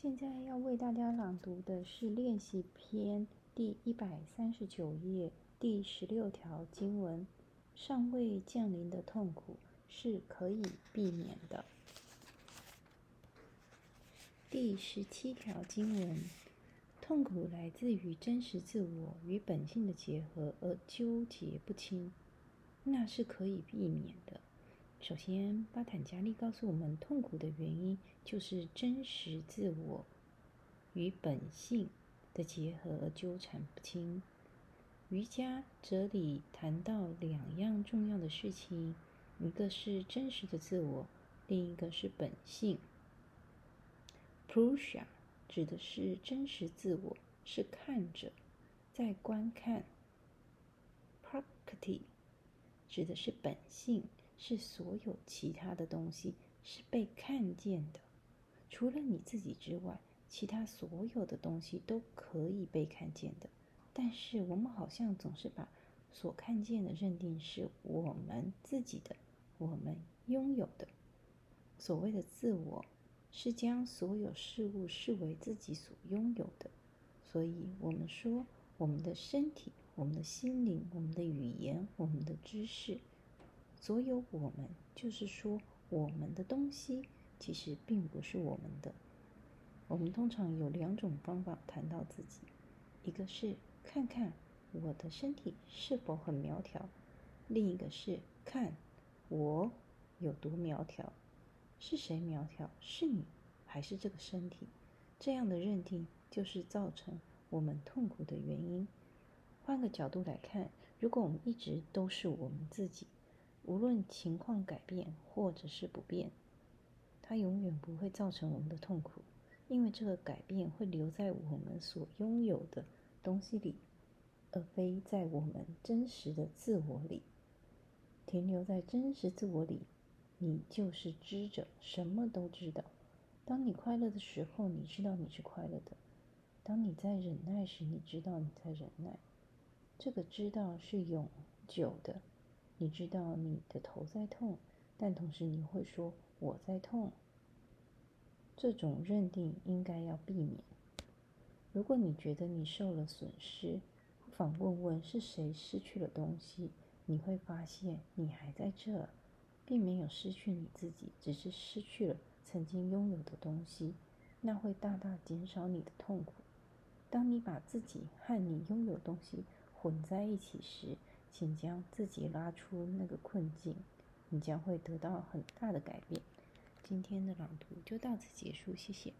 现在要为大家朗读的是练习篇第一百三十九页第十六条经文：尚未降临的痛苦是可以避免的。第十七条经文：痛苦来自于真实自我与本性的结合而纠结不清，那是可以避免的。首先，巴坦加利告诉我们，痛苦的原因就是真实自我与本性的结合而纠缠不清。瑜伽哲理谈到两样重要的事情，一个是真实的自我，另一个是本性。Prusha 指的是真实自我，是看着，在观看。Prakrti 指的是本性。是所有其他的东西是被看见的，除了你自己之外，其他所有的东西都可以被看见的。但是我们好像总是把所看见的认定是我们自己的，我们拥有的。所谓的自我，是将所有事物视为自己所拥有的。所以，我们说我们的身体、我们的心灵、我们的语言、我们的知识。所有我们，就是说，我们的东西其实并不是我们的。我们通常有两种方法谈到自己：一个是看看我的身体是否很苗条，另一个是看我有多苗条。是谁苗条？是你还是这个身体？这样的认定就是造成我们痛苦的原因。换个角度来看，如果我们一直都是我们自己。无论情况改变或者是不变，它永远不会造成我们的痛苦，因为这个改变会留在我们所拥有的东西里，而非在我们真实的自我里。停留在真实自我里，你就是知者，什么都知道。当你快乐的时候，你知道你是快乐的；当你在忍耐时，你知道你在忍耐。这个知道是永久的。你知道你的头在痛，但同时你会说我在痛。这种认定应该要避免。如果你觉得你受了损失，不妨问问是谁失去了东西。你会发现你还在这，并没有失去你自己，只是失去了曾经拥有的东西。那会大大减少你的痛苦。当你把自己和你拥有东西混在一起时，请将自己拉出那个困境，你将会得到很大的改变。今天的朗读就到此结束，谢谢。